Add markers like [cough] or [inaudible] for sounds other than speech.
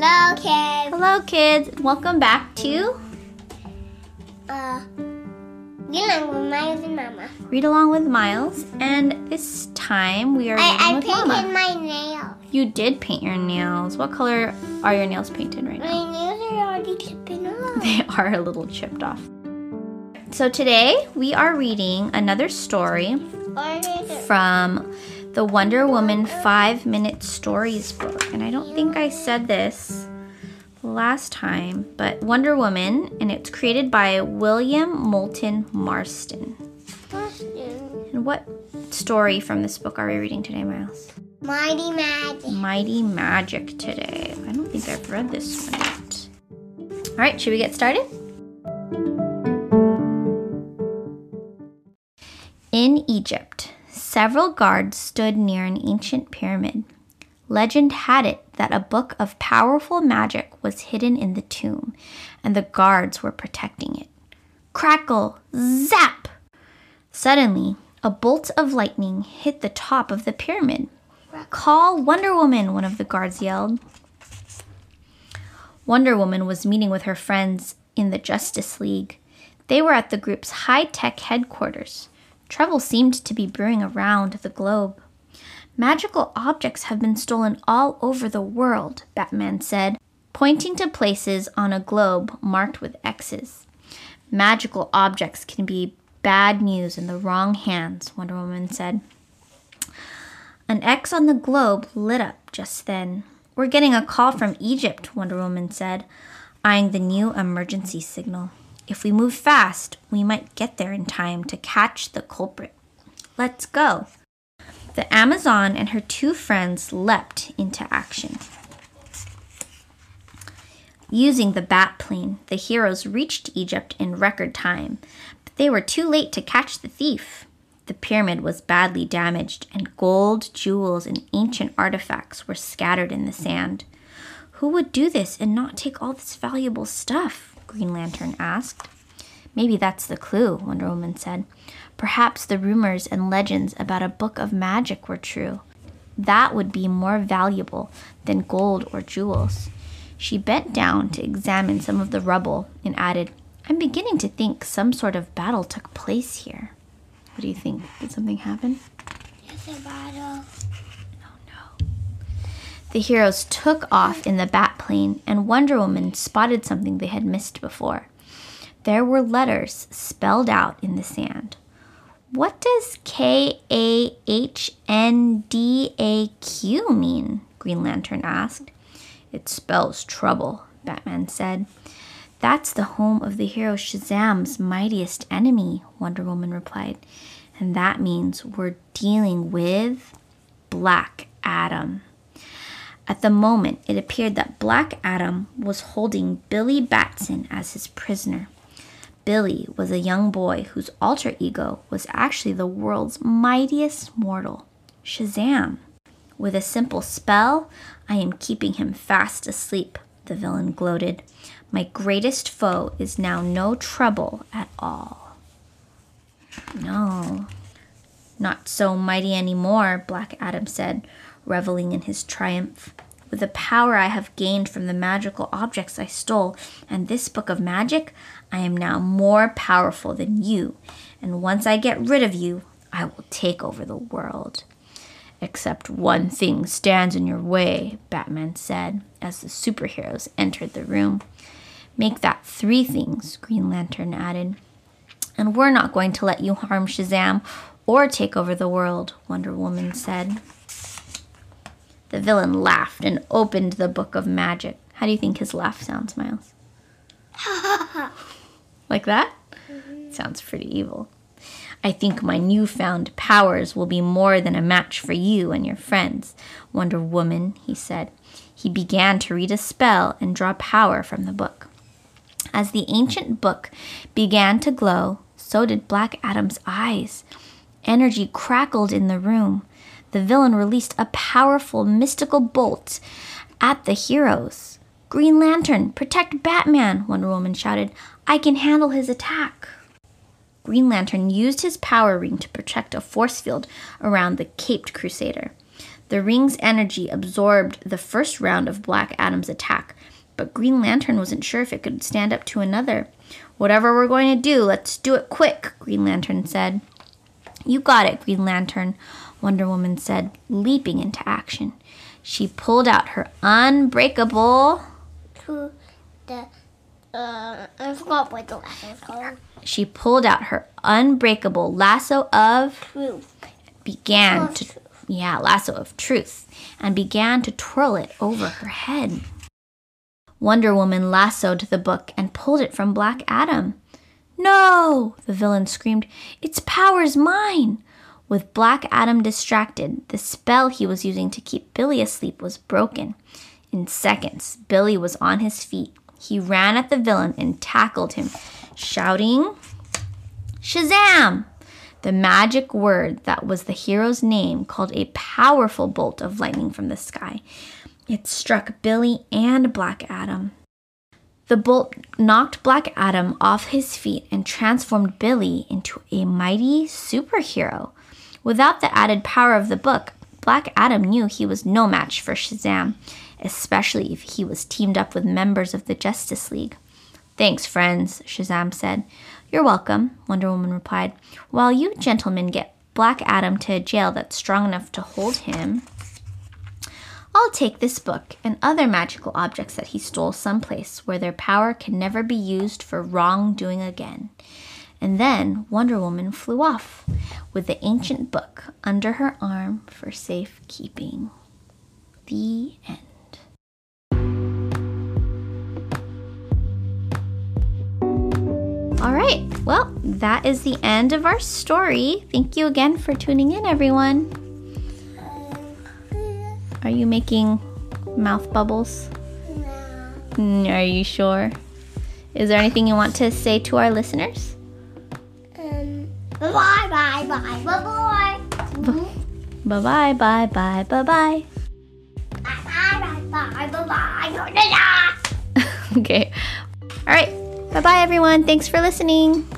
Hello, kids. Hello, kids. Welcome back to Uh, Dylan with Miles and Mama. Read Along with Miles. And this time we are I, I with painted Mama. my nails. You did paint your nails. What color are your nails painted right now? My nails are already chipping off. [laughs] They are a little chipped off. So today we are reading another story from the Wonder Woman 5 Minute Stories book. And I don't think I said this last time, but Wonder Woman, and it's created by William Moulton Marston. And what story from this book are we reading today, Miles? Mighty Magic. Mighty Magic today. I don't think I've read this one yet. All right, should we get started? In Egypt, several guards stood near an ancient pyramid. Legend had it that a book of powerful magic was hidden in the tomb, and the guards were protecting it. Crackle! Zap! Suddenly, a bolt of lightning hit the top of the pyramid. Call Wonder Woman, one of the guards yelled. Wonder Woman was meeting with her friends in the Justice League. They were at the group's high tech headquarters. Trouble seemed to be brewing around the globe. Magical objects have been stolen all over the world, Batman said, pointing to places on a globe marked with X's. Magical objects can be bad news in the wrong hands, Wonder Woman said. An X on the globe lit up just then. We're getting a call from Egypt, Wonder Woman said, eyeing the new emergency signal. If we move fast, we might get there in time to catch the culprit. Let's go. The Amazon and her two friends leapt into action. Using the bat plane, the heroes reached Egypt in record time, but they were too late to catch the thief. The pyramid was badly damaged, and gold, jewels, and ancient artifacts were scattered in the sand. Who would do this and not take all this valuable stuff? Green Lantern asked. Maybe that's the clue, Wonder Woman said. Perhaps the rumors and legends about a book of magic were true. That would be more valuable than gold or jewels. She bent down to examine some of the rubble and added, I'm beginning to think some sort of battle took place here. What do you think? Did something happen? It's a bottle. The heroes took off in the bat plane, and Wonder Woman spotted something they had missed before. There were letters spelled out in the sand. What does K A H N D A Q mean? Green Lantern asked. It spells trouble, Batman said. That's the home of the hero Shazam's mightiest enemy, Wonder Woman replied. And that means we're dealing with Black Adam. At the moment, it appeared that Black Adam was holding Billy Batson as his prisoner. Billy was a young boy whose alter ego was actually the world's mightiest mortal, Shazam. With a simple spell, I am keeping him fast asleep, the villain gloated. My greatest foe is now no trouble at all. No, not so mighty anymore, Black Adam said, reveling in his triumph. With the power I have gained from the magical objects I stole and this book of magic, I am now more powerful than you, and once I get rid of you, I will take over the world. Except one thing stands in your way, Batman said as the superheroes entered the room. Make that three things, Green Lantern added. And we're not going to let you harm Shazam or take over the world, Wonder Woman said. The villain laughed and opened the book of magic. How do you think his laugh sounds, Miles? [laughs] like that? Mm-hmm. Sounds pretty evil. I think my newfound powers will be more than a match for you and your friends, Wonder Woman, he said. He began to read a spell and draw power from the book. As the ancient book began to glow, so did Black Adam's eyes. Energy crackled in the room. The villain released a powerful mystical bolt at the heroes. Green Lantern, protect Batman, Wonder Woman shouted. I can handle his attack. Green Lantern used his power ring to protect a force field around the caped crusader. The ring's energy absorbed the first round of Black Adam's attack, but Green Lantern wasn't sure if it could stand up to another. Whatever we're going to do, let's do it quick, Green Lantern said. You got it, Green Lantern, Wonder Woman said, leaping into action. She pulled out her unbreakable. To the, uh, I forgot what the last one's called. She pulled out her unbreakable lasso of Truth. began to truth. yeah, lasso of truth and began to twirl it over her head. Wonder Woman lassoed the book and pulled it from Black Adam. No! the villain screamed. Its power's mine! With Black Adam distracted, the spell he was using to keep Billy asleep was broken. In seconds, Billy was on his feet. He ran at the villain and tackled him, shouting, Shazam! The magic word that was the hero's name called a powerful bolt of lightning from the sky. It struck Billy and Black Adam. The bolt knocked Black Adam off his feet and transformed Billy into a mighty superhero. Without the added power of the book, Black Adam knew he was no match for Shazam, especially if he was teamed up with members of the Justice League. Thanks, friends, Shazam said. You're welcome, Wonder Woman replied. While you gentlemen get Black Adam to a jail that's strong enough to hold him, I'll take this book and other magical objects that he stole someplace where their power can never be used for wrongdoing again. And then Wonder Woman flew off with the ancient book under her arm for safekeeping. The end. All right, well, that is the end of our story. Thank you again for tuning in, everyone. Are you making mouth bubbles? Mm, Are you sure? Is there anything you want to say to our listeners? Um, bye bye bye bye bye Bye bye, bye bye, bye bye. bye bye bye bye bye bye. [laughs] okay. All right. Bye bye, everyone. Thanks for listening. Thanks for this.